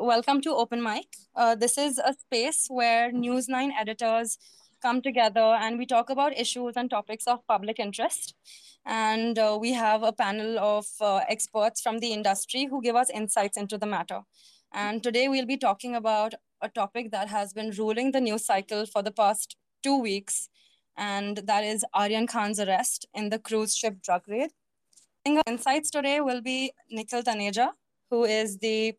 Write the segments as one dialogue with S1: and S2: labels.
S1: welcome to Open Mic. Uh, this is a space where News9 editors come together and we talk about issues and topics of public interest. And uh, we have a panel of uh, experts from the industry who give us insights into the matter. And today we'll be talking about a topic that has been ruling the news cycle for the past two weeks, and that is Aryan Khan's arrest in the cruise ship drug raid. Insights today will be Nikhil Taneja, who is the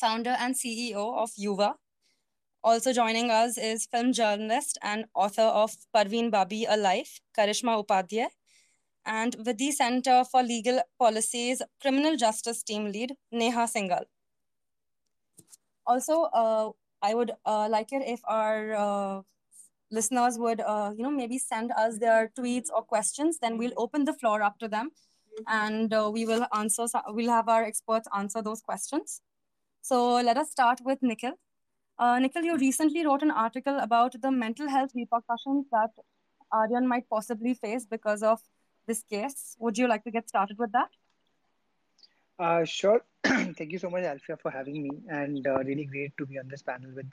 S1: founder and CEO of Yuva. Also joining us is film journalist and author of Parveen Babi A Life, Karishma Upadhyay, and with the Center for Legal Policies Criminal Justice Team Lead, Neha Singhal. Also, uh, I would uh, like it if our uh, listeners would, uh, you know, maybe send us their tweets or questions. Then we'll open the floor up to them, and uh, we will answer. We'll have our experts answer those questions. So let us start with Nikhil. Uh, Nikhil, you recently wrote an article about the mental health repercussions that Aryan might possibly face because of this case. Would you like to get started with that?
S2: Uh, sure. Thank you so much, Alfea, for having me, and uh, really great to be on this panel with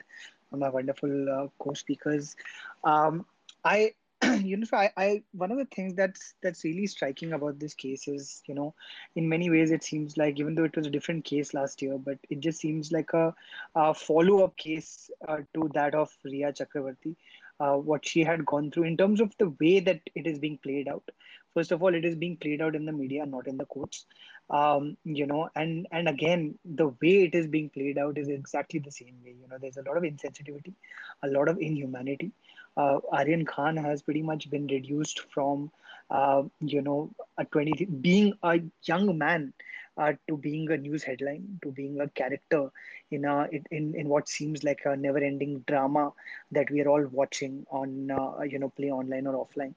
S2: my wonderful uh, co-speakers. Um, I, you know, so I, I, one of the things that's that's really striking about this case is, you know, in many ways it seems like even though it was a different case last year, but it just seems like a, a follow-up case uh, to that of Rhea Chakraborty. Uh, what she had gone through in terms of the way that it is being played out. First of all, it is being played out in the media, not in the courts. Um, you know and and again the way it is being played out is exactly the same way. You know there's a lot of insensitivity a lot of inhumanity. Uh, aryan khan has pretty much been reduced from uh, you know a 20 being a young man uh, to being a news headline to being a character in a in, in what seems like a never ending drama that we are all watching on uh, you know play online or offline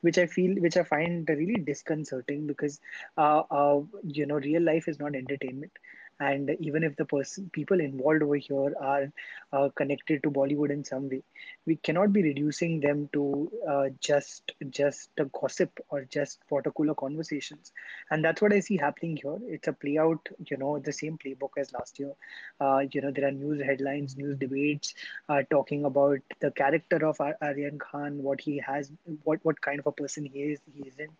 S2: which I feel, which I find really disconcerting because, uh, uh, you know, real life is not entertainment and even if the person people involved over here are uh, connected to bollywood in some way we cannot be reducing them to uh, just just a gossip or just water cooler conversations. And that's what i see happening here. It's a play out you know the same playbook as last year. Uh, you know there are news headlines news debates uh, talking about the character of aryan khan what he has what what kind of a person he is he isn't.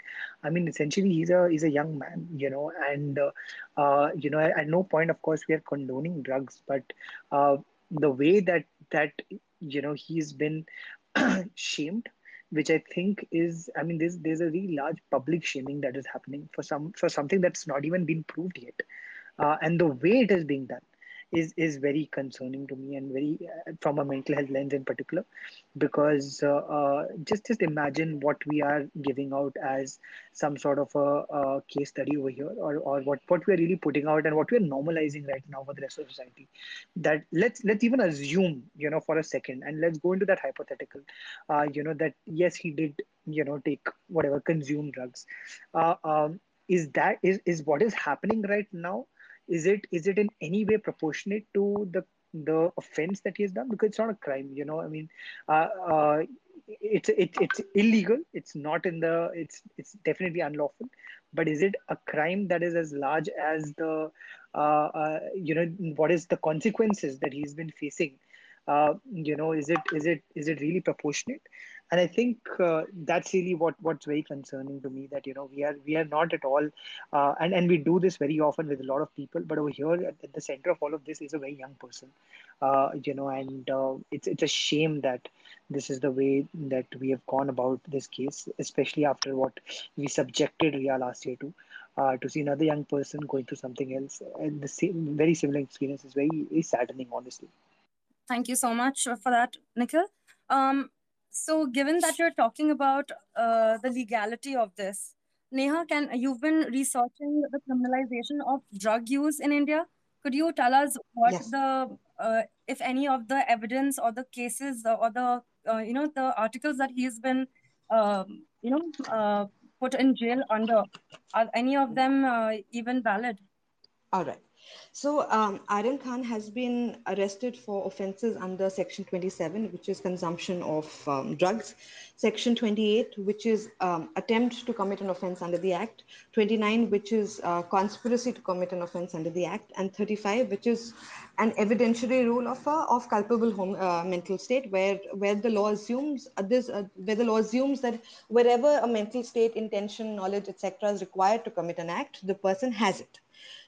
S2: I mean essentially he's a he's a young man you know and uh, you know at no point of course we are condoning drugs but uh, the way that that you know he's been shamed which i think is i mean there's there's a really large public shaming that is happening for some for something that's not even been proved yet. Uh, and the way it is being done is is very concerning to me and very uh, from a mental health lens in particular because uh, uh, just just imagine what we are giving out as some sort of a, a, case study over here or, or what what we are really putting out and what we are normalizing right now for the rest of society. That let's let's even assume you know for a second and let's go into that hypothetical uh, you know that yes he did you know take whatever consume drugs. Uh, um, is that is is what is happening right now is it is it in any way proportionate to the the offense that he has done? Because it's not a crime you know i mean uh, uh, it's it, it's illegal. It's not in the it's it's definitely unlawful. But is it a crime that is as large as the uh, uh you know what is the consequences that he's been facing uh, you know is it is it is it really proportionate? And i think uh, that's really what what's very concerning to me that you know we are we are not at all uh, and and we do this very often with a lot of people but over here at, at the center of all of this is a very young person. Uh, you know and uh, it's it's a shame that this is the way that we have gone about this case especially after what we subjected rhea last year to to see another young person going through something else. And the same very similar experience is very, very saddening honestly
S1: thank you so much for that nikhil um, so, given that you're talking about uh, the legality of this, Neha, can you've been researching the criminalization of drug use in India? Could you tell us what
S3: Yes.
S1: the, uh, if any of the evidence or the cases or the, uh, you know, the articles that he's been, um, you know, uh, put in jail under, are any of them uh, even valid?
S3: All right. So, um, Khan has been arrested for offences under Section 27, which is consumption of um, drugs, Section 28, which is um, attempt to commit an offence under the Act, 29, which is uh, conspiracy to commit an offence under the Act, and 35, which is an evidentiary rule of uh, of culpable home, uh, mental state, where where the law assumes uh, this, uh, where the law assumes that wherever a mental state, intention, knowledge, etc., is required to commit an act, the person has it.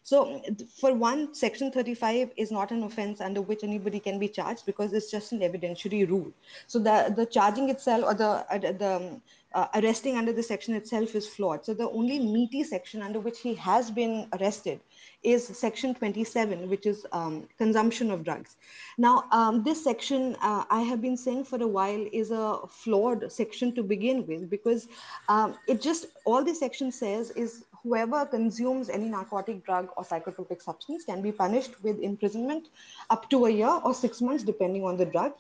S3: So, for one, Section 35 is not an offense under which anybody can be charged because it's just an evidentiary rule. So, the, the charging itself or the, uh, the um, uh, arresting under the section itself is flawed. So, the only meaty section under which he has been arrested is Section 27, which is um, consumption of drugs. Now, um, this section, uh, I have been saying for a while, is a flawed section to begin with because um, it just, all the section says is whoever consumes any narcotic drug or psychotropic substance can be punished with imprisonment up to a year or six months, depending on the drug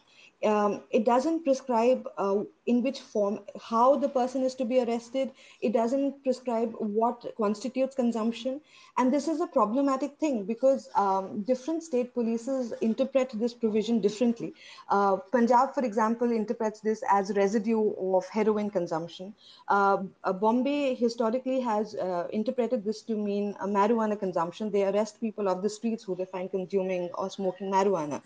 S3: um, it doesn't prescribe uh, in which form how the person is to be arrested. It doesn't prescribe what constitutes consumption. And this is a problematic thing because um, different state polices interpret this provision differently. Uh, punjab for example interprets this as residue of heroin consumption. Uh, uh bombay historically has uh, interpreted this to mean marijuana consumption. They arrest people off the streets who they find consuming or smoking marijuana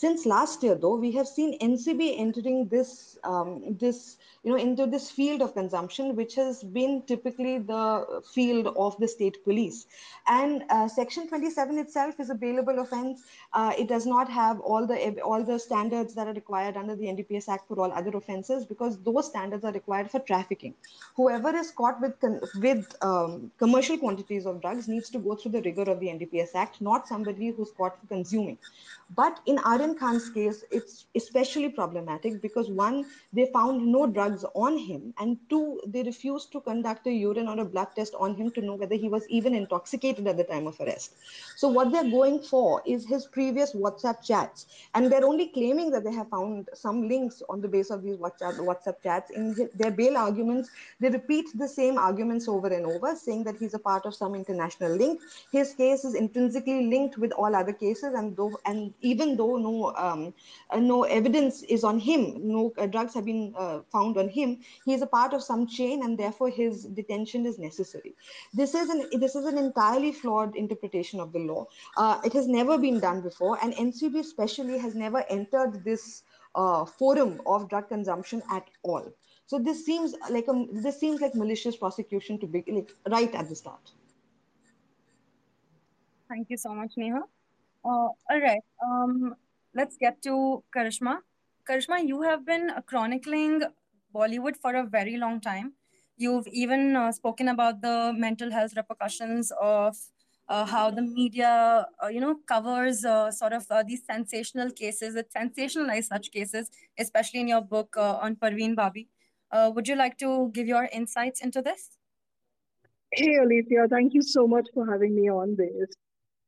S3: since last year, though, we have seen NCB entering this um, this you know into this field of consumption, which has been typically the field of the state police. And uh, Section 27 itself is a bailable offence. Uh, it does not have all the all the standards that are required under the NDPS Act for all other offences because those standards are required for trafficking. Whoever is caught with with um, commercial quantities of drugs needs to go through the rigor of the NDPS Act, not somebody who's caught for consuming. But in Aryan Khan's case, it's especially problematic because one, they found no drugs on him, and two, they refused to conduct a urine or a blood test on him to know whether he was even intoxicated at the time of arrest. So, what they're going for is his previous WhatsApp chats, and they're only claiming that they have found some links on the base of these WhatsApp, WhatsApp chats. In their bail arguments, they repeat the same arguments over and over, saying that he's a part of some international link. His case is intrinsically linked with all other cases, and though and even though no um, uh, no evidence is on him, no uh, drugs have been uh, found on him, he is a part of some chain, and therefore his detention is necessary. This is an this is an entirely flawed interpretation of the law. Uh, it has never been done before, and NCB especially has never entered this uh, forum of drug consumption at all. So this seems like a this seems like malicious prosecution to be like right at the start.
S1: Thank you so much, Neha. Uh, all right. Um, let's get to Karishma. Karishma, you have been chronicling Bollywood for a very long time. You've even uh, spoken about the mental health repercussions of uh, how the media, uh, you know, covers uh, sort of uh, these sensational cases. It sensationalizes such cases, especially in your book uh, on Parveen Babi. would you like to give your insights into this?
S4: Hey, Alfea, thank you so much for having me on this.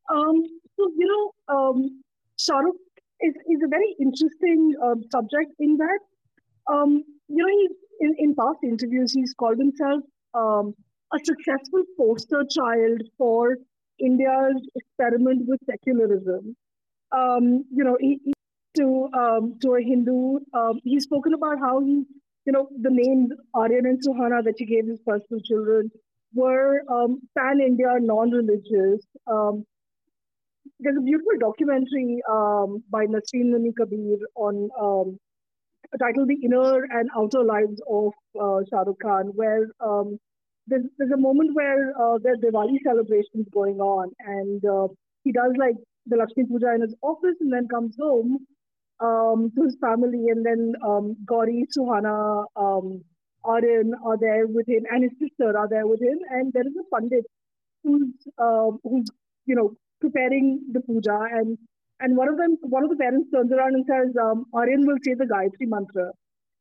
S4: Um, so, you know, um, Shahrukh is, is a very interesting uh, subject in that, um, you know, he, in, in past interviews, he's called himself um, a successful poster child for India's experiment with secularism. Um, you know, he, he to um, to a Hindu, um, he's spoken about how he, you know, the names Aryan and Suhana that he gave his personal children were um, pan India, non religious. Um, there's a beautiful documentary um, by Nasreen Munni Kabir on titled "The Inner and Outer Lives of uh, Shah Rukh Khan," where um, there's, there's a moment where uh, there's Diwali celebrations going on, and uh, he does like the Lakshmi Puja in his office, and then comes home um, to his family, and then um, Gauri, Suhana, um, Aryan are there with him, and his sister are there with him, and there is a pandit who's uh, who's you know preparing the puja and and one of them one of the parents turns around and says um, Aryan will say the Gayatri mantra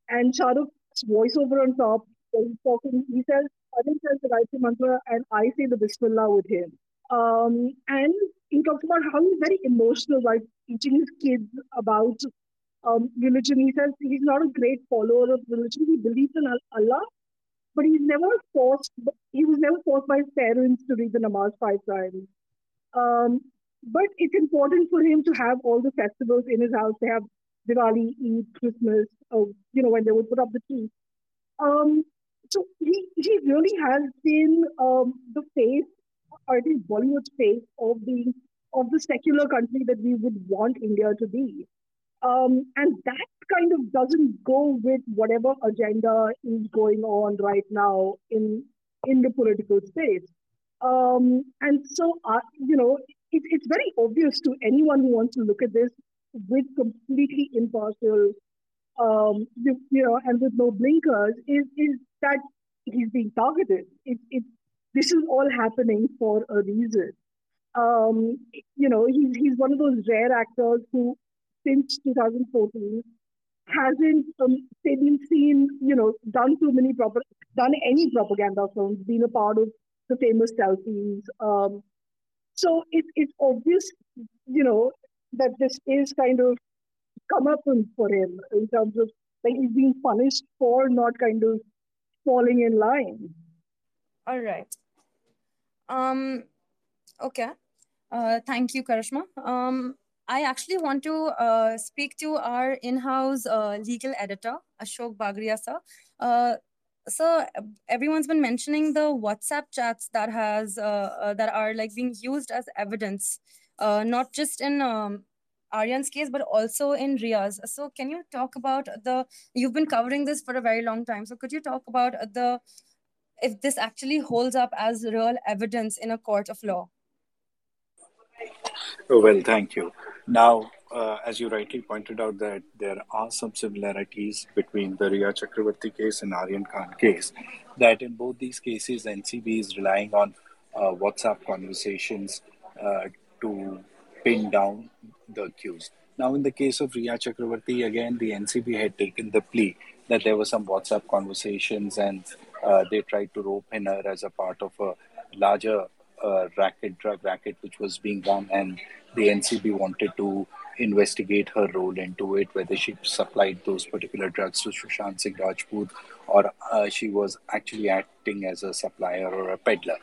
S4: and Shahrukh's voiceover on top he's talking he says Aryan says the Gayatri mantra and I say the Bismillah with him um, and he talks about how he's very emotional by teaching his kids about um, religion. He says he's not a great follower of religion. He believes in Allah, but he's never forced. He was never forced by his parents to read the namaz five times. Um, but it's important for him to have all the festivals in his house. They have Diwali, Eid, Christmas, uh, you know, when they would put up the tree. Um, so he, he really has been um, the face, or at least Bollywood's face of being of the secular country that we would want India to be. Um, and that kind of doesn't go with whatever agenda is going on right now in in the political space. Um, and so, uh, you know, it, it's very obvious to anyone who wants to look at this with completely impartial, um, you, you know, and with no blinkers, is is that he's being targeted. It, it, this is all happening for a reason. Um, you know, he's he's one of those rare actors who, since 2014, hasn't um, been seen, you know, done too many proper, done any propaganda films, been a part of the famous selfies. Um, so it, it's obvious, you know, that this is kind of come up for him in terms of like he's being punished for not kind of falling in line.
S1: All right. Um. Okay. Uh. Thank you, Karishma. Um. I actually want to uh, speak to our in-house uh, legal editor, Ashok Bagriya sir. So everyone's been mentioning the WhatsApp chats that has uh, uh, that are like being used as evidence, uh, not just in um, Aryan's case, but also in Rhea's. So can you talk about the? You've been covering this for a very long time. So could you talk about the if this actually holds up as real evidence in a court of law?
S5: Well, thank you. Now, uh, as you rightly pointed out, that there are some similarities between the Rhea Chakraborty case and Aryan Khan case. That in both these cases, NCB is relying on uh, WhatsApp conversations uh, to pin down the accused. Now, in the case of Rhea Chakraborty, again, the NCB had taken the plea that there were some WhatsApp conversations and uh, they tried to rope in her as a part of a larger uh, racket, drug racket, which was being done, and the NCB wanted to investigate her role into it, whether she supplied those particular drugs to Sushant Singh Rajput or uh, she was actually acting as a supplier or a peddler.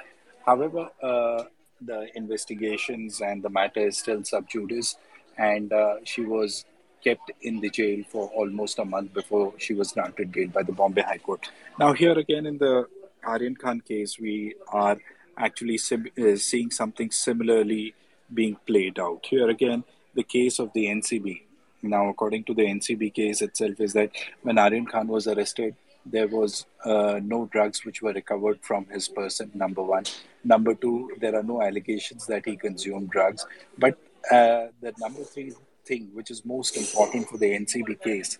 S5: However, uh, the investigations and the matter is still sub judice, and uh, she was kept in the jail for almost a month before she was granted bail by the Bombay High Court. Now, here again in the Aryan Khan case, we are actually sim- uh, seeing something similarly being played out. Here again, the case of the NCB. Now, according to the NCB case itself, is that when Aryan Khan was arrested, there was uh, no drugs which were recovered from his person. Number one. Number two, there are no allegations that he consumed drugs. But uh, the number three thing, which is most important for the NCB case,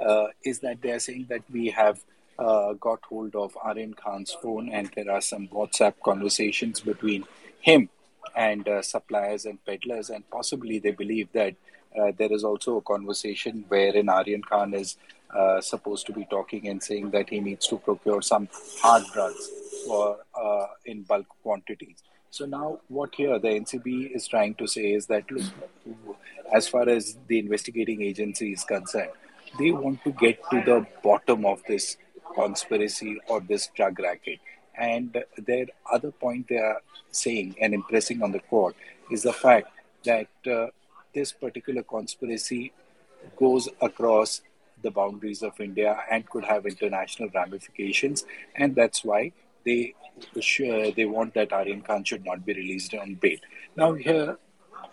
S5: uh, is that they are saying that we have uh, got hold of Aryan Khan's phone and there are some WhatsApp conversations between him and uh, suppliers and peddlers, and possibly they believe that uh, there is also a conversation wherein Aryan Khan is uh, supposed to be talking and saying that he needs to procure some hard drugs for uh, in bulk quantities. So now, what here the NCB is trying to say is that look, as far as the investigating agency is concerned, they want to get to the bottom of this conspiracy or this drug racket. And their other point they are saying and impressing on the court is the fact that uh, this particular conspiracy goes across the boundaries of India and could have international ramifications, and that's why they uh, they want that Aryan Khan should not be released on bail. Now, here,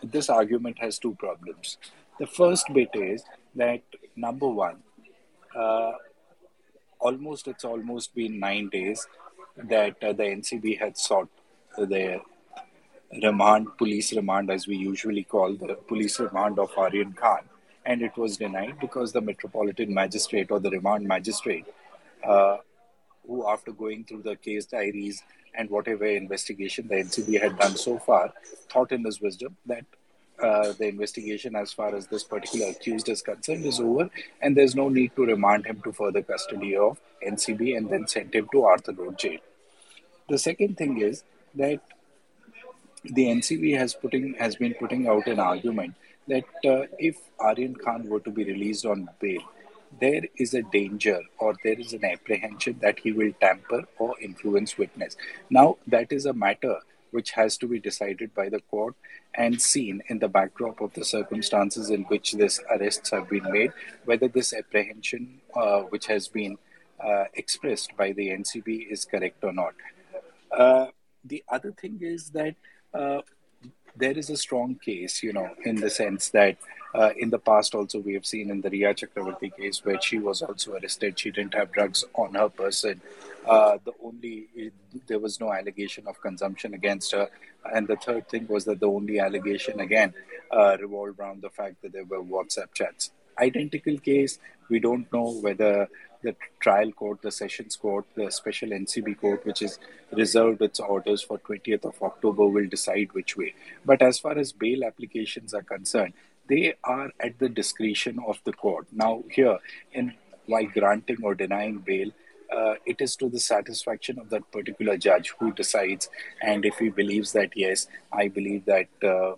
S5: this argument has two problems. The first bit is that number one, uh, almost it's almost been nine days that uh, the NCB had sought the remand, police remand, as we usually call the police remand of Aryan Khan, and it was denied because the metropolitan magistrate or the remand magistrate, uh, who after going through the case diaries and whatever investigation the NCB had done so far, thought in his wisdom that uh, the investigation as far as this particular accused is concerned is over and there's no need to remand him to further custody of NCB and then send him to Arthur Road jail. The second thing is that the NCB has putting has been putting out an argument that uh, if Aryan Khan were to be released on bail, there is a danger or there is an apprehension that he will tamper or influence witness. Now that is a matter which has to be decided by the court and seen in the backdrop of the circumstances in which these arrests have been made, whether this apprehension uh, which has been uh, expressed by the NCB is correct or not. Uh, the other thing is that uh, there is a strong case, you know, in the sense that uh, in the past also we have seen in the Rhea Chakraborty case where she was also arrested. She didn't have drugs on her person. Uh, the only there was no allegation of consumption against her, and the third thing was that the only allegation again uh, revolved around the fact that there were WhatsApp chats. Identical case. We don't know whether the trial court, the sessions court, the special NCB court, which is reserved its orders for 20th of October, will decide which way. But as far as bail applications are concerned, they are at the discretion of the court. Now, here, in while granting or denying bail, uh, it is to the satisfaction of that particular judge who decides. And if he believes that, yes, I believe that uh,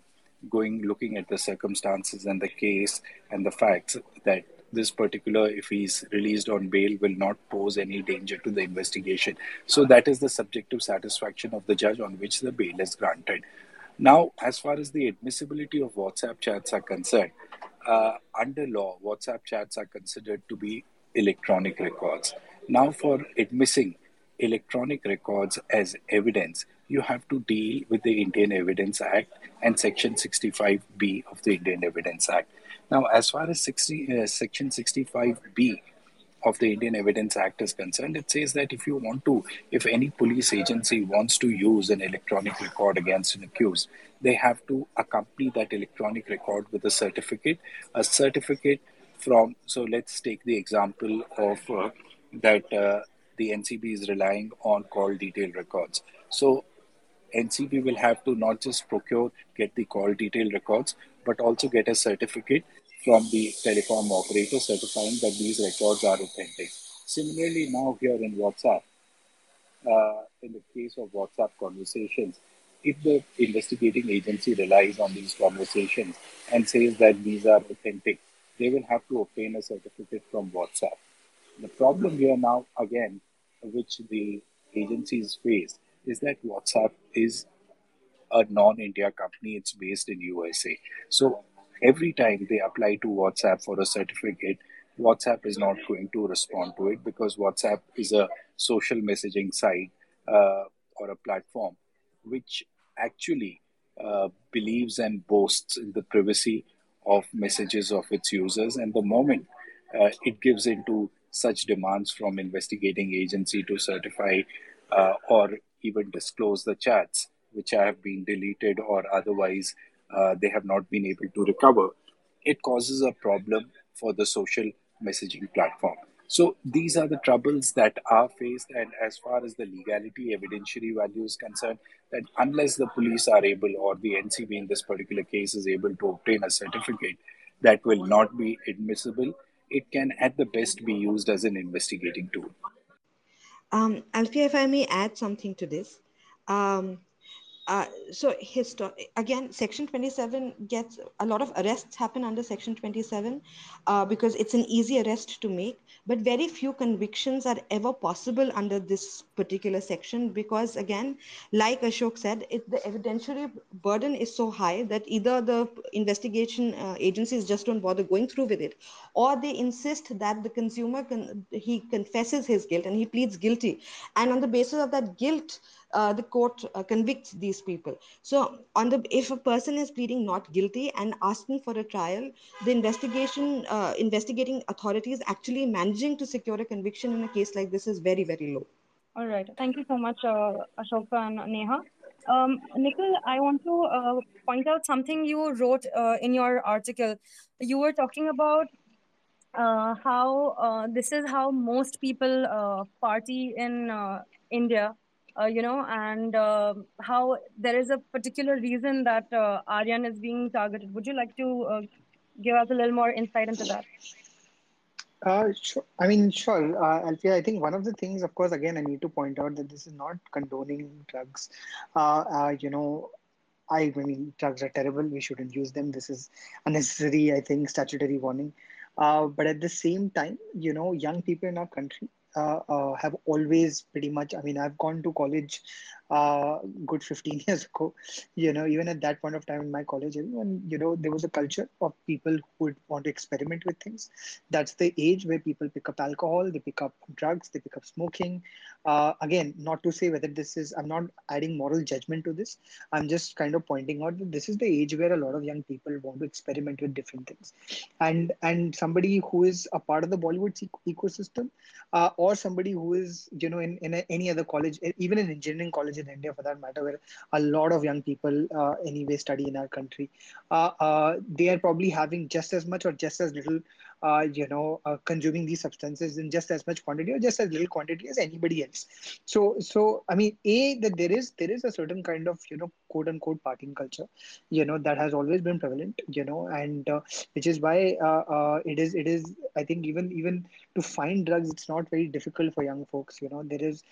S5: going looking at the circumstances and the case and the facts that this particular, if he's released on bail, will not pose any danger to the investigation. So that is the subjective satisfaction of the judge on which the bail is granted. Now, as far as the admissibility of WhatsApp chats are concerned, uh, under law, WhatsApp chats are considered to be electronic records. Now, for admitting electronic records as evidence, you have to deal with the Indian Evidence Act and Section 65B of the Indian Evidence Act. Now, as far as 60, uh, Section 65B of the Indian Evidence Act is concerned, it says that if you want to, if any police agency wants to use an electronic record against an accused, they have to accompany that electronic record with a certificate. A certificate from, so let's take the example of uh, that uh, the NCB is relying on call detail records. So NCB will have to not just procure, get the call detail records, but also get a certificate from the telecom operator certifying that these records are authentic. Similarly, now here in WhatsApp, uh, in the case of WhatsApp conversations, if the investigating agency relies on these conversations and says that these are authentic, they will have to obtain a certificate from WhatsApp. The problem here now, again, which the agencies face, is that WhatsApp is a non-India company. It's based in USA. So every time they apply to WhatsApp for a certificate, WhatsApp is not going to respond to it because WhatsApp is a social messaging site uh, or a platform which actually uh, believes and boasts in the privacy of messages of its users. And the moment uh, it gives into such demands from investigating agency to certify uh, or even disclose the chats which have been deleted or otherwise uh, they have not been able to recover, it causes a problem for the social messaging platform. So these are the troubles that are faced, and as far as the legality evidentiary value is concerned, that unless the police are able, or the NCB in this particular case is able to obtain a certificate that will not be admissible, it can at the best be used as an investigating tool.
S3: Um, Alfea, if I may add something to this. Um, uh, so histo- again section 27 gets a lot of arrests happen under section 27 uh, because it's an easy arrest to make but very few convictions are ever possible under this particular section because again like ashok said it, the evidentiary burden is so high that either the investigation uh, agencies just don't bother going through with it or they insist that the consumer can he confesses his guilt and he pleads guilty. And on the basis of that guilt uh, the court uh, convicts these people. So, on the if a person is pleading not guilty and asking for a trial, the investigation uh, investigating authorities actually managing to secure a conviction in a case like this is very very low.
S1: All right. Thank you so much, uh, Ashoka and Neha. Um, Nikhil, I want to uh, point out something you wrote uh, in your article. You were talking about uh, how uh, this is how most people uh, party in uh, India uh, you know, and uh, how there is a particular reason that uh, Aryan is being targeted. Would you like to uh, give us a little more insight into that?
S2: Uh, sure. I mean, sure, uh. I think one of the things, of course, again, I need to point out that this is not condoning drugs. Uh, uh, you know, I, I mean, drugs are terrible. We shouldn't use them. This is unnecessary, I think, statutory warning. Uh, but at the same time, you know, young people in our country uh, uh, have always pretty much. I mean, I've gone to college good 15 years ago. You know, even at that point of time in my college, everyone, you know, there was a culture of people who would want to experiment with things. That's the age where people pick up alcohol, they pick up drugs, they pick up smoking. Uh, again, not to say whether this is, I'm not adding moral judgment to this. I'm just kind of pointing out that this is the age where a lot of young people want to experiment with different things. And and somebody who is a part of the Bollywood ecosystem, uh, or somebody who is, you know, in, in a, any other college, even in engineering college in India for that matter, where a lot of young people uh, anyway study in our country, uh, uh, they are probably having just as much or just as little, uh, you know, uh, consuming these substances in just as much quantity or just as little quantity as anybody else. So, so I mean, a that there is there is a certain kind of you know quote unquote partying culture, you know, that has always been prevalent, you know, and uh, which is why it is it is I think even even to find drugs, it's not very difficult for young folks. You know, there is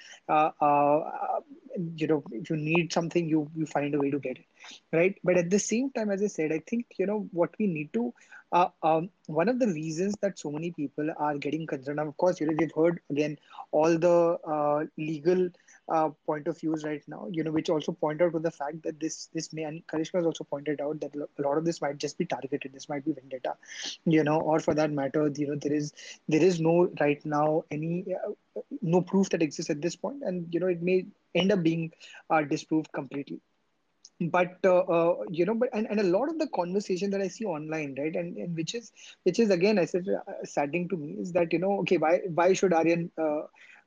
S2: you know if you need something you you find a way to get it right? But at the same time as i said i think you know what we need to uh, um, one of the reasons that so many people are getting concerned of course you know we've heard again all the uh, legal uh, point of views right now you know which also point out to the fact that this this may and karishma has also pointed out that a lot of this might just be targeted this might be vendetta you know or for that matter you know there is there is no right now any uh, no proof that exists at this point and you know it may end up being uh, disproved completely but uh, uh, you know but and, and a lot of the conversation that i see online right and, and which is which is again i said uh, saddening to me is that you know okay why why should aryan uh,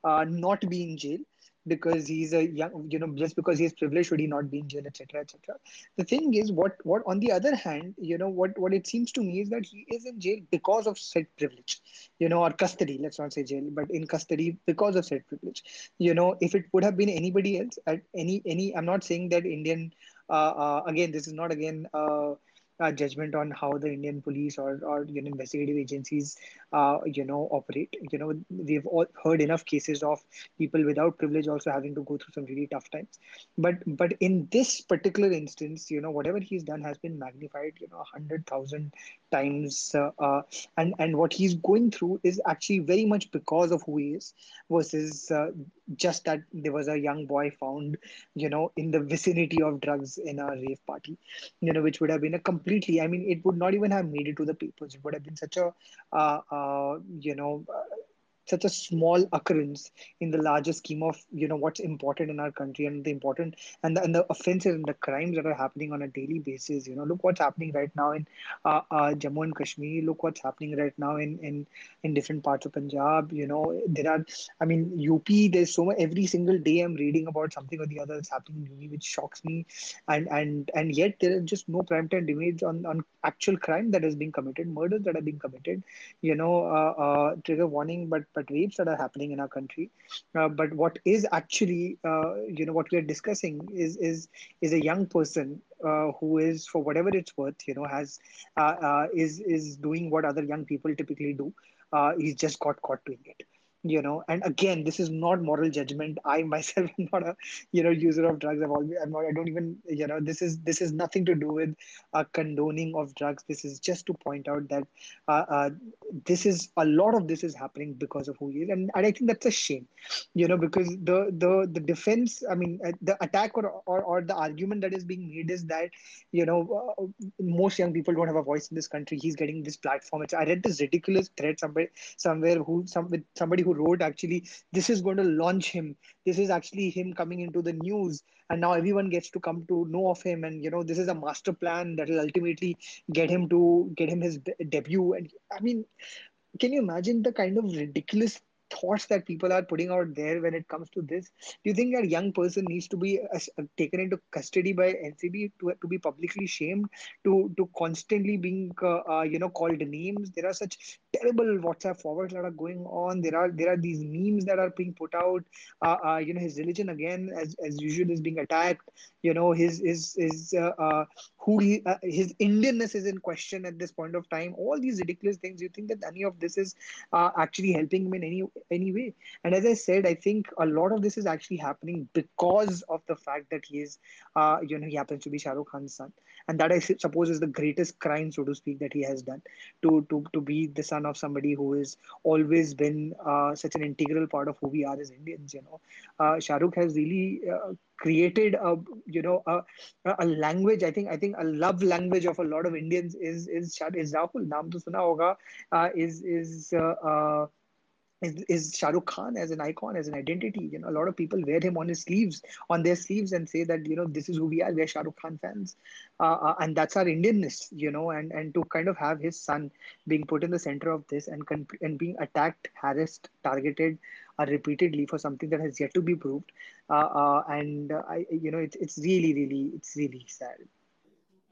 S2: uh, not be in jail? Because he's a young you know just because he's privileged should he not be in jail etc etc the thing is what what on the other hand you know what what it seems to me is that he is in jail because of said privilege you know or custody let's not say jail but in custody because of said privilege. You know if it would have been anybody else at any any i'm not saying that indian again this is not again uh, uh, judgment on how the Indian police or, or you know investigative agencies uh, you know operate. You know we've all heard enough cases of people without privilege also having to go through some really tough times. But but in this particular instance, you know whatever he's done has been magnified. You know hundred thousand times, uh, uh, and and what he's going through is actually very much because of who he is, versus uh, just that there was a young boy found, you know, in the vicinity of drugs in a rave party, you know, which would have been a completely. I mean, it would not even have made it to the papers. It would have been such a, uh, uh, you know, such a small occurrence in the larger scheme of you know what's important in our country and the important and the, and the offenses and the crimes that are happening on a daily basis you know. Look what's happening right now in uh, uh, Jammu and Kashmir. Look what's happening right now in in in different parts of Punjab you know. There are I mean UP there's so much every single day I'm reading about something or the other that's happening in UP which shocks me. And and and yet there is just no prime time image on on actual crime that is being committed murders that are being committed you know uh, uh trigger warning but but rapes that are happening in our country. Uh, but what is actually, uh, you know, what we are discussing is is is a young person uh, who is, for whatever it's worth, you know, has uh, uh, is is doing what other young people typically do. Uh, he's just got caught doing it you know and again this is not moral judgment. I myself am not a you know user of drugs. I've always i'm not i don't even you know this is this is nothing to do with a condoning of drugs. This is just to point out that uh, uh, this is a lot of this is happening because of who he is. And, and i think that's a shame you know because the the the defense i mean uh, the attack or, or or the argument that is being made is that you know uh, most young people don't have a voice in this country. He's getting this platform. It's, i read this ridiculous thread somewhere somewhere who some with somebody who who wrote actually this is going to launch him. This is actually him coming into the news. And now everyone gets to come to know of him. And you know this is a master plan that will ultimately get him to get him his debut. And i mean can you imagine the kind of ridiculous thoughts that people are putting out there when it comes to this? Do you think a young person needs to be uh, uh taken into custody by ncb to, to be publicly shamed to to constantly being uh, uh, you know called names? There are such terrible whatsapp forwards that are going on. There are there are these memes that are being put out. Uh, uh you know his religion again as as usual is being attacked. You know his his his who he his indianness is in question at this point of time all these ridiculous things you think that any of this is actually helping him in any any way. And as I said, I think a lot of this is actually happening because of the fact that he is, uh, you know, he happens to be Shah Rukh Khan's son, and that I suppose is the greatest crime, so to speak, that he has done to to to be the son of somebody who has always been uh, such an integral part of who we are as Indians. You know, uh, Shah Rukh has really uh, created a you know a, a language. I think I think a love language of a lot of Indians is is is Rahul. Naam to suna hoga. Uh, is is uh, uh, is, is Shah Rukh Khan as an icon, as an identity. You know, a lot of people wear him on his sleeves, on their sleeves, and say that you know this is who we are. We're Shah Rukh Khan fans, uh, uh, and that's our Indianness. You know, and and to kind of have his son being put in the center of this and and being attacked, harassed, targeted, uh, repeatedly for something that has yet to be proved, uh, uh, and uh, I, you know, it's it's really, really, it's really sad.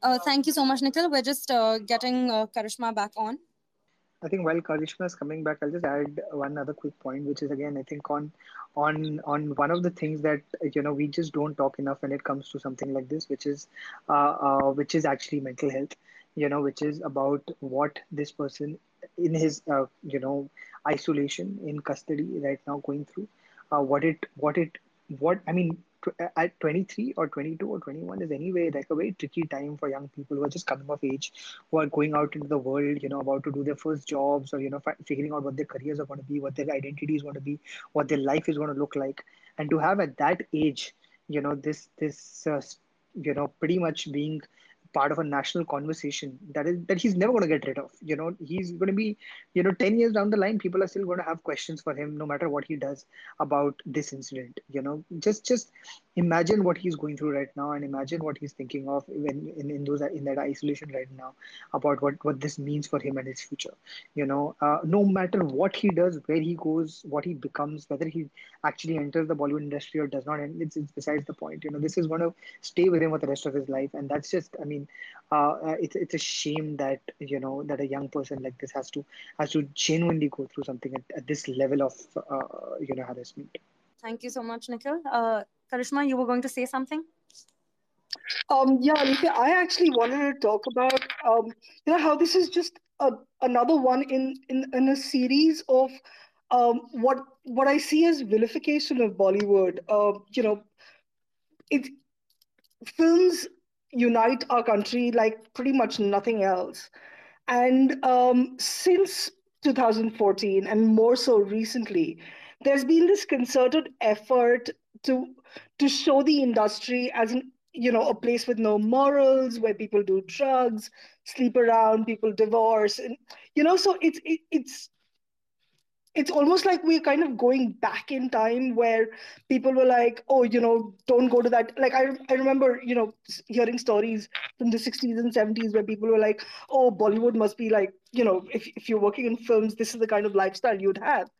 S1: Uh thank you so much, Nikhil. We're just getting Karishma back on.
S2: I think while Karishma is coming back, I'll just add one other quick point, which is again, I think on on on one of the things that you know we just don't talk enough when it comes to something like this, which is uh, uh, which is actually mental health. You know, which is about what this person in his uh, you know isolation in custody right now going through, uh, what it what it what I mean at 23 or 22 or 21 is anyway like a very tricky time for young people who are just coming of age who are going out into the world you know about to do their first jobs or you know figuring out what their careers are going to be what their identity is going to be what their life is going to look like. And to have at that age you know this this uh, you know pretty much being part of a national conversation that is that he's never going to get rid of. You know he's going to be you know 10 years down the line people are still going to have questions for him no matter what he does about this incident you know. Just just imagine what he's going through right now and imagine what he's thinking of when in, in those in that isolation right now about what what this means for him and his future you know uh, no matter what he does where he goes what he becomes whether he actually enters the bollywood industry or does not it's, it's besides the point you know this is going to stay with him for the rest of his life and that's just i mean uh, uh, it's it's a shame that you know that a young person like this has to has to genuinely go through something at, at this level of uh, you know harassment.
S1: Thank you so much, Nikhil. Uh, Karishma, you were going to say something.
S4: Um, yeah, I actually wanted to talk about um, you know how this is just a, another one in, in in a series of um, what what I see as vilification of Bollywood. Uh, you know, it films unite our country like pretty much nothing else. And um, since 2014, and more so recently, there's been this concerted effort to to show the industry as an you know a place with no morals where people do drugs sleep around people divorce and you know so it's it, it's it's almost like we're kind of going back in time where people were like oh you know don't go to that like i, I remember you know hearing stories from the 60s and 70s where people were like oh bollywood must be like you know if, if you're working in films this is the kind of lifestyle you'd have.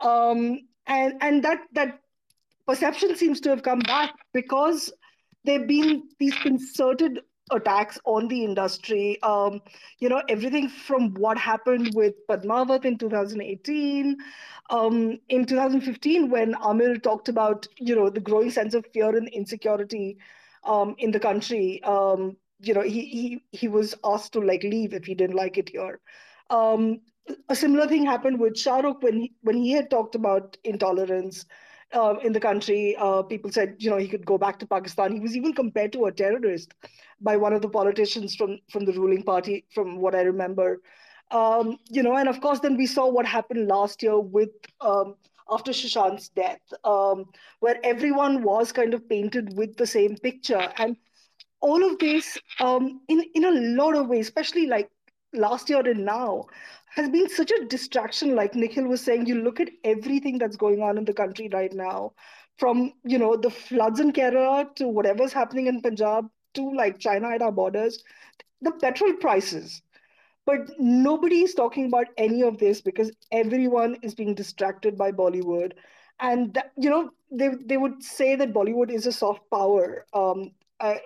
S4: Um, and and that that perception seems to have come back because there've been these concerted attacks on the industry. Um, you know, everything from what happened with Padmavat in 2018, um, in 2015, when Aamir talked about, you know, the growing sense of fear and insecurity um, in the country. Um, you know, he, he he was asked to like leave if he didn't like it here. Um, a similar thing happened with Shah Rukh when he, when he had talked about intolerance uh, in the country. Uh, people said, you know, he could go back to Pakistan. He was even compared to a terrorist by one of the politicians from from the ruling party, from what I remember. Um, you know, and of course, then we saw what happened last year with um, after Sushant's death, um, where everyone was kind of painted with the same picture, and all of this, um, in in a lot of ways, especially like last year and now, has been such a distraction like nikhil was saying you look at everything that's going on in the country right now from you know the floods in kerala to whatever's happening in punjab to like china at our borders the petrol prices. But nobody is talking about any of this because everyone is being distracted by bollywood. And that, you know they, they would say that bollywood is a soft power. Um, uh,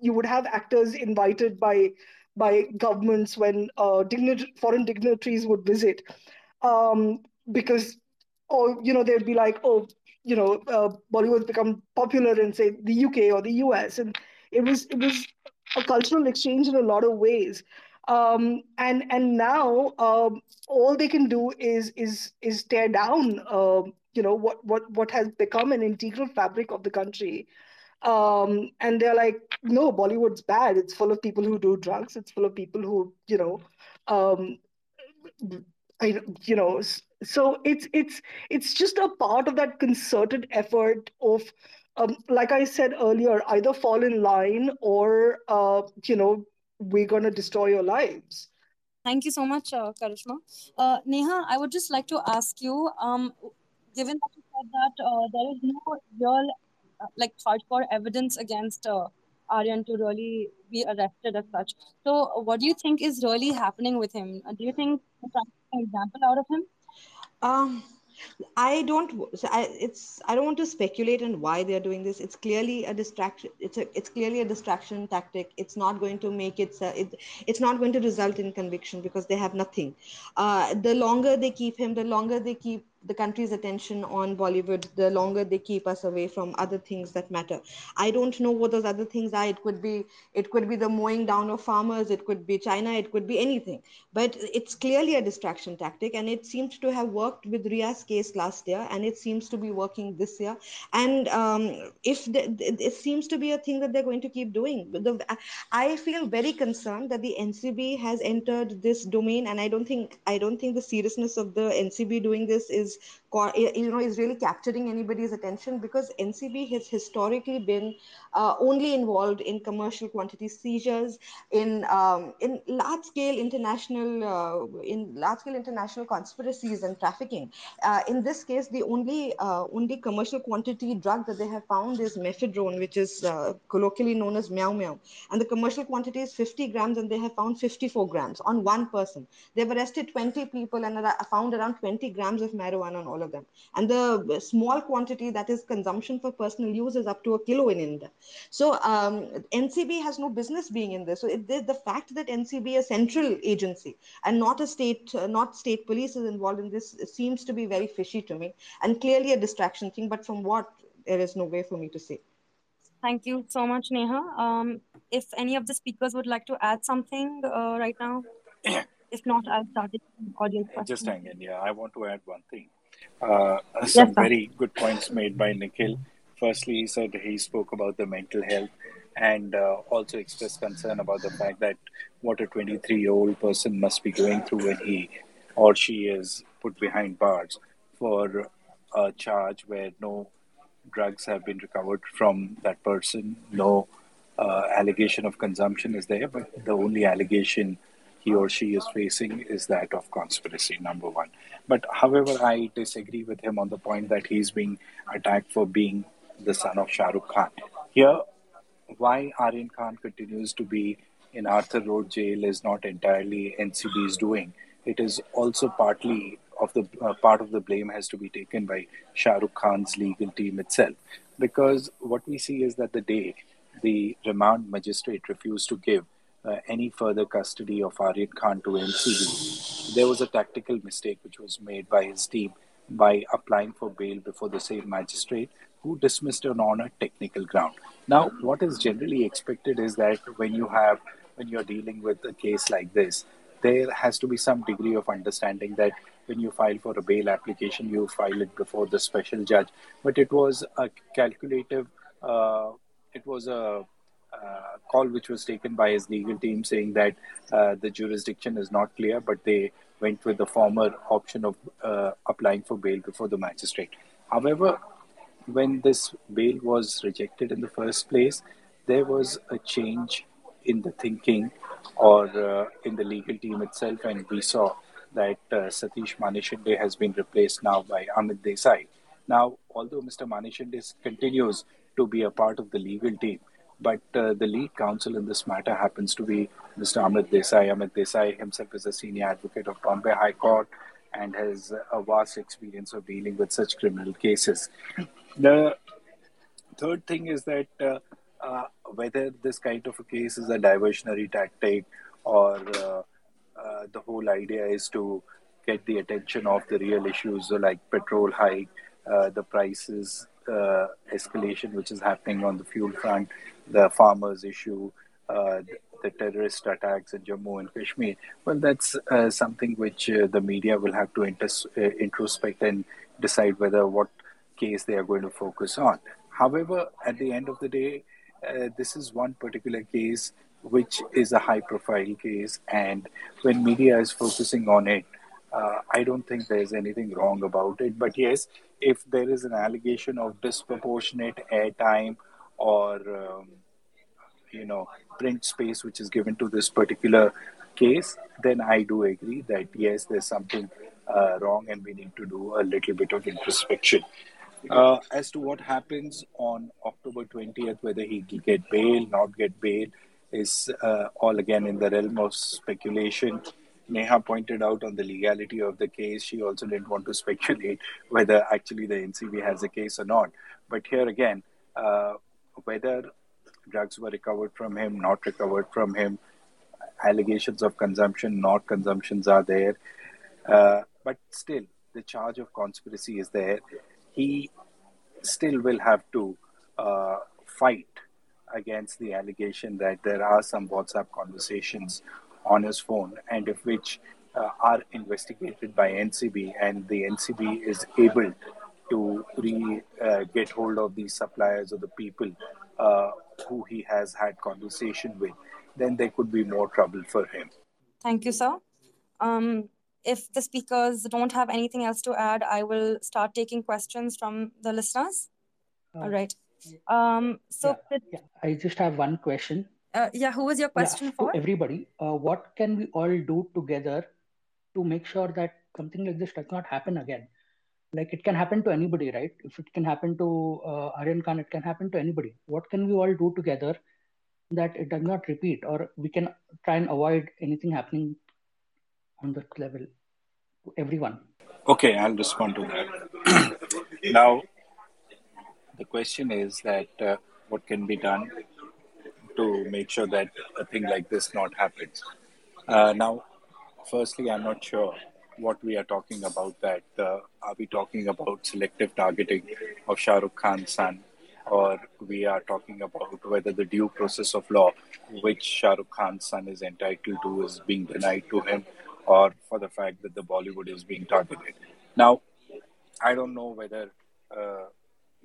S4: you would have actors invited by by governments when uh, dignit- foreign dignitaries would visit, um, because, or you know, they'd be like, oh, you know, uh, become popular in say the UK or the US, and it was it was a cultural exchange in a lot of ways. Um, and and now um, all they can do is is is tear down, uh, you know, what what what has become an integral fabric of the country. Um, and they're like, no, Bollywood's bad. It's full of people who do drugs. It's full of people who, you know, um, I, you know, so it's it's it's just a part of that concerted effort of um, like I said earlier, either fall in line or, uh, you know, we're going to destroy your lives.
S1: Thank you so much, uh, Karishma. Uh, Neha, I would just like to ask you, um, given that you said that uh, there is no real, uh, like, hardcore evidence against uh, Aryan to really be arrested as such. So, what do you think is really happening with him? Uh, do you think an example out of him?
S3: Um, I don't. I, it's. I don't want to speculate on why they're doing this. It's clearly a distraction. It's a. It's clearly a distraction tactic. It's not going to make it. Uh, it it's not going to result in conviction because they have nothing. Uh, the longer they keep him, the longer they keep the country's attention on Bollywood, the longer they keep us away from other things that matter. I don't know what those other things are. It could be it could be the mowing down of farmers. It could be China. It could be anything. But it's clearly a distraction tactic, and it seems to have worked with Rhea's case last year, and it seems to be working this year. And um, if the, it seems to be a thing that they're going to keep doing, the, I feel very concerned that the NCB has entered this domain, and I don't think I don't think the seriousness of the NCB doing this is is you know is really capturing anybody's attention because NCB has historically been uh, only involved in commercial quantity seizures in um, in large scale international uh, in large scale international conspiracies and trafficking. Uh, in this case, the only uh, only commercial quantity drug that they have found is mephedrone, which is uh, colloquially known as meow meow, and the commercial quantity is 50 grams, and they have found 54 grams on one person. They've arrested 20 people and found around 20 grams of marijuana on all of them. And the small quantity that is consumption for personal use is up to a kilo in India. So um, NCB has no business being in this. So it, the fact that NCB, a central agency and not a state, uh, not state police is involved in this seems to be very fishy to me and clearly a distraction thing. But from what, there is no way for me to say.
S1: Thank you so much, Neha. Um, if any of the speakers would like to add something uh, right now. If not, I'll start the audience.
S5: Just hang in. Yeah, I want to add one thing. Uh, some yes, very good points made by Nikhil. Firstly, he said he spoke about the mental health and uh, also expressed concern about the fact that what a 23 year old person must be going through when he or she is put behind bars for a charge where no drugs have been recovered from that person, no uh, allegation of consumption is there, but the only allegation he or she is facing is that of conspiracy, number one. But however, I disagree with him on the point that he's being attacked for being the son of Shah Rukh Khan. Here, why Aryan Khan continues to be in Arthur Road jail is not entirely NCB's doing. It is also partly of the uh, part of the blame has to be taken by Shah Rukh Khan's legal team itself, because what we see is that the day the remand magistrate refused to give uh, any further custody of Aryan Khan to NCB, there was a tactical mistake which was made by his team by applying for bail before the same magistrate who dismissed it on a technical ground. Now, what is generally expected is that when you have when you're dealing with a case like this, there has to be some degree of understanding that when you file for a bail application, you file it before the special judge. But it was a calculative, uh, it was a uh, call which was taken by his legal team saying that uh, the jurisdiction is not clear, but they went with the former option of uh, applying for bail before the magistrate. However, when this bail was rejected in the first place, there was a change in the thinking or uh, in the legal team itself, and we saw that uh, Satish Maneshinde has been replaced now by Amit Desai. Now, although Mr. Manishinde continues to be a part of the legal team, but uh, the lead counsel in this matter happens to be Mr. Amit Desai. Amit Desai himself is a senior advocate of Bombay High Court and has a vast experience of dealing with such criminal cases. The third thing is that uh, uh, whether this kind of a case is a diversionary tactic or uh, uh, the whole idea is to get the attention of the real issues like petrol hike, uh, the prices escalation which is happening on the fuel front, the farmers issue, uh, the terrorist attacks in Jammu and Kashmir. Well, that's uh, something which uh, the media will have to uh, introspect and decide whether what case they are going to focus on. However, at the end of the day, uh, this is one particular case which is a high profile case, and when media is focusing on it, uh, I don't think there's anything wrong about it. But yes, if there is an allegation of disproportionate airtime or um, you know print space which is given to this particular case, then I do agree that yes, there's something uh, wrong, and we need to do a little bit of introspection. Uh, as to what happens on October 20th, whether he get bail, not get bail, is uh, all again in the realm of speculation. Neha pointed out on the legality of the case. She also didn't want to speculate whether actually the NCB has a case or not. But here again, uh, whether drugs were recovered from him, not recovered from him, allegations of consumption, not consumptions are there. Uh, but still, the charge of conspiracy is there. He still will have to uh, fight against the allegation that there are some WhatsApp conversations on his phone, and if which uh, are investigated by NCB, and the NCB is able to re, uh, get hold of these suppliers or the people uh, who he has had conversation with, then there could be more trouble for him.
S1: Thank you, sir. Um, if the speakers don't have anything else to add, I will start taking questions from the listeners.
S6: Uh,
S1: All right. Um, so,
S6: yeah, yeah, I just have one question.
S1: Uh, yeah, was your question
S6: yeah,
S1: for?
S6: Everybody, uh, what can we all do together to make sure that something like this does not happen again? Like it can happen to anybody, right? If it can happen to uh, Aryan Khan, it can happen to anybody. What can we all do together that it does not repeat, or we can try and avoid anything happening on that level to everyone?
S5: Okay, I'll respond to that. now, the question is that uh, what can be done to make sure that a thing like this not happens. Uh, now, firstly, I'm not sure what we are talking about. That uh, are we talking about selective targeting of Shah Rukh Khan's son, or we are talking about whether the due process of law, which Shah Rukh Khan's son is entitled to, is being denied to him, or for the fact that the Bollywood is being targeted. Now, I don't know whether. Uh,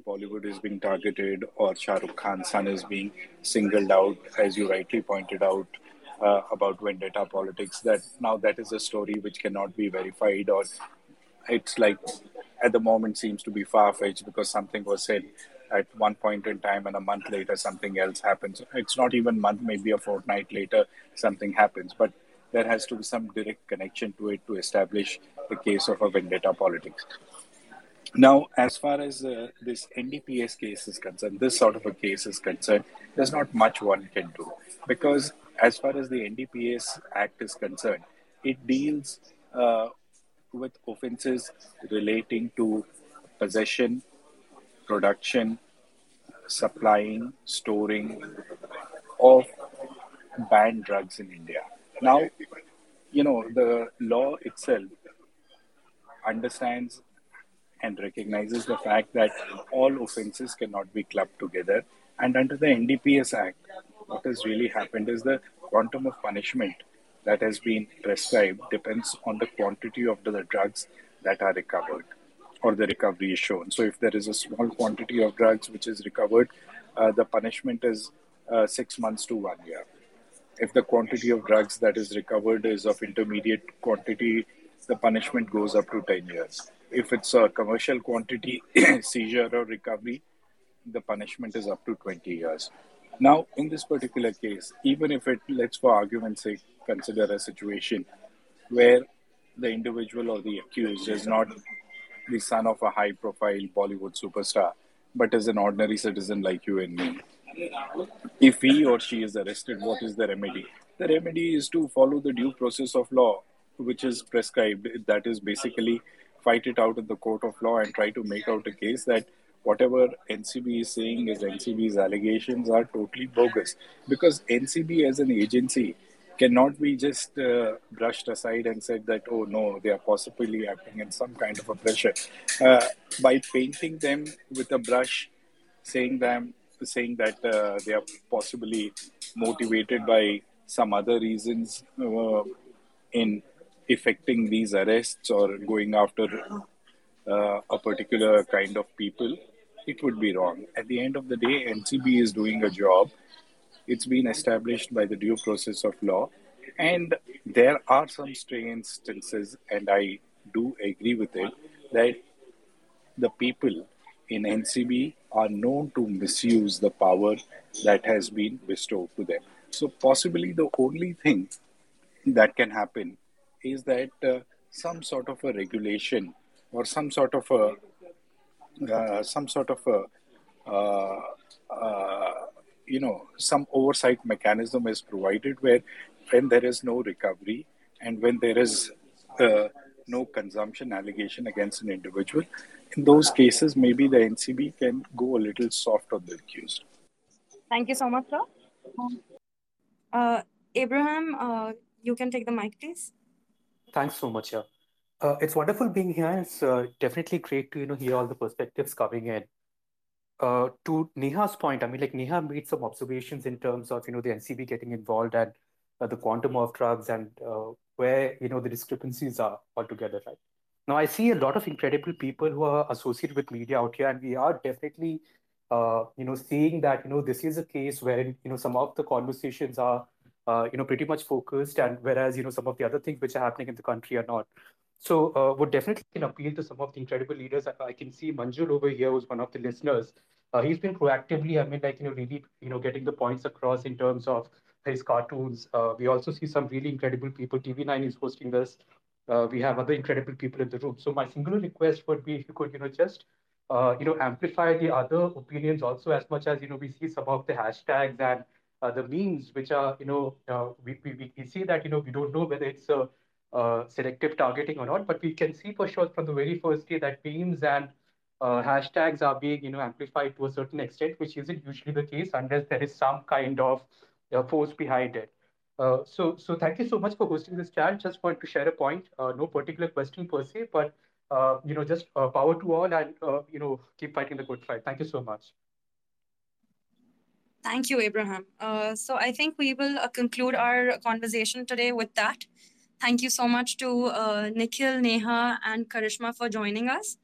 S5: Bollywood is being targeted or Shah Rukh Khan's son is being singled out, as you rightly pointed out uh, about vendetta politics. That now that is a story which cannot be verified, or it's like at the moment seems to be far fetched because something was said at one point in time and a month later something else happens. It's not even month, maybe a fortnight later something happens, but there has to be some direct connection to it to establish the case of a vendetta politics. Now, as far as uh, this NDPS case is concerned, this sort of a case is concerned, there's not much one can do because, as far as the NDPS Act is concerned, it deals uh, with offences relating to possession, production, supplying, storing of banned drugs in India. Now, you know, the law itself understands and recognizes the fact that all offences cannot be clubbed together. And under the NDPS Act, what has really happened is the quantum of punishment that has been prescribed depends on the quantity of the drugs that are recovered or the recovery is shown. So, if there is a small quantity of drugs which is recovered, uh, the punishment is uh, six months to one year. If the quantity of drugs that is recovered is of intermediate quantity, the punishment goes up to 10 years if it's a commercial quantity seizure or recovery, the punishment is up to 20 years. Now, in this particular case, even if it, let's for argument's sake, consider a situation where the individual or the accused is not the son of a high profile Bollywood superstar, but is an ordinary citizen like you and me. If he or she is arrested, what is the remedy? The remedy is to follow the due process of law, which is prescribed. That is basically fight it out in the court of law and try to make out a case that whatever NCB is saying is NCB's allegations are totally bogus. Because NCB as an agency cannot be just uh, brushed aside and said that, oh no, they are possibly acting in some kind of a pressure. Uh, by painting them with a brush, saying them, saying that uh, they are possibly motivated by some other reasons uh, in effecting these arrests or going after uh, a particular kind of people, it would be wrong. At the end of the day, NCB is doing a job. It's been established by the due process of law. And there are some stray instances, and I do agree with it, that the people in NCB are known to misuse the power that has been bestowed to them. So, possibly the only thing that can happen is that uh, some sort of a regulation or some sort of a uh, some sort of a uh, uh, you know some oversight mechanism is provided where when there is no recovery and when there is uh, no consumption allegation against an individual in those cases maybe the ncb can go a little soft on the accused.
S1: Thank you so much sir. Uh, abraham you can take the mic please
S7: thanks so much yeah uh, it's wonderful being here. It's uh, definitely great to you know hear all the perspectives coming in. Uh, to Neha's point, I mean, like Neha made some observations in terms of you know the NCB getting involved and the quantum of drugs and where you know the discrepancies are altogether. Right now, I see a lot of incredible people who are associated with media out here, and we are definitely you know seeing that you know this is a case where you know some of the conversations are you know pretty much focused, and whereas you know some of the other things which are happening in the country are not. So uh, would definitely can appeal to some of the incredible leaders. I, I can see Manjul over here, who's one of the listeners. Uh, he's been proactively, I mean, like, you know, really, you know, getting the points across in terms of his cartoons. Uh, we also see some really incredible people. TV9 is hosting this. Uh, we have other incredible people in the room. So my singular request would be if you could, you know, just, uh, you know, amplify the other opinions also as much as, you know, we see some of the hashtags and uh, the means which are, you know, we, we, we see that, you know, we don't know whether it's a uh, selective targeting or not, but we can see for sure from the very first day that memes and uh, hashtags are being you know amplified to a certain extent, which isn't usually the case unless there is some kind of uh, force behind it. Uh, so, so thank you so much for hosting this chat. Just want to share a point. Uh, no particular question per se, but uh, you know, just power to all, and you know, keep fighting the good fight. Thank you so much.
S1: Thank you, Abraham. so I think we will conclude our conversation today with that. Thank you so much to uh, Nikhil, Neha, and Karishma for joining us.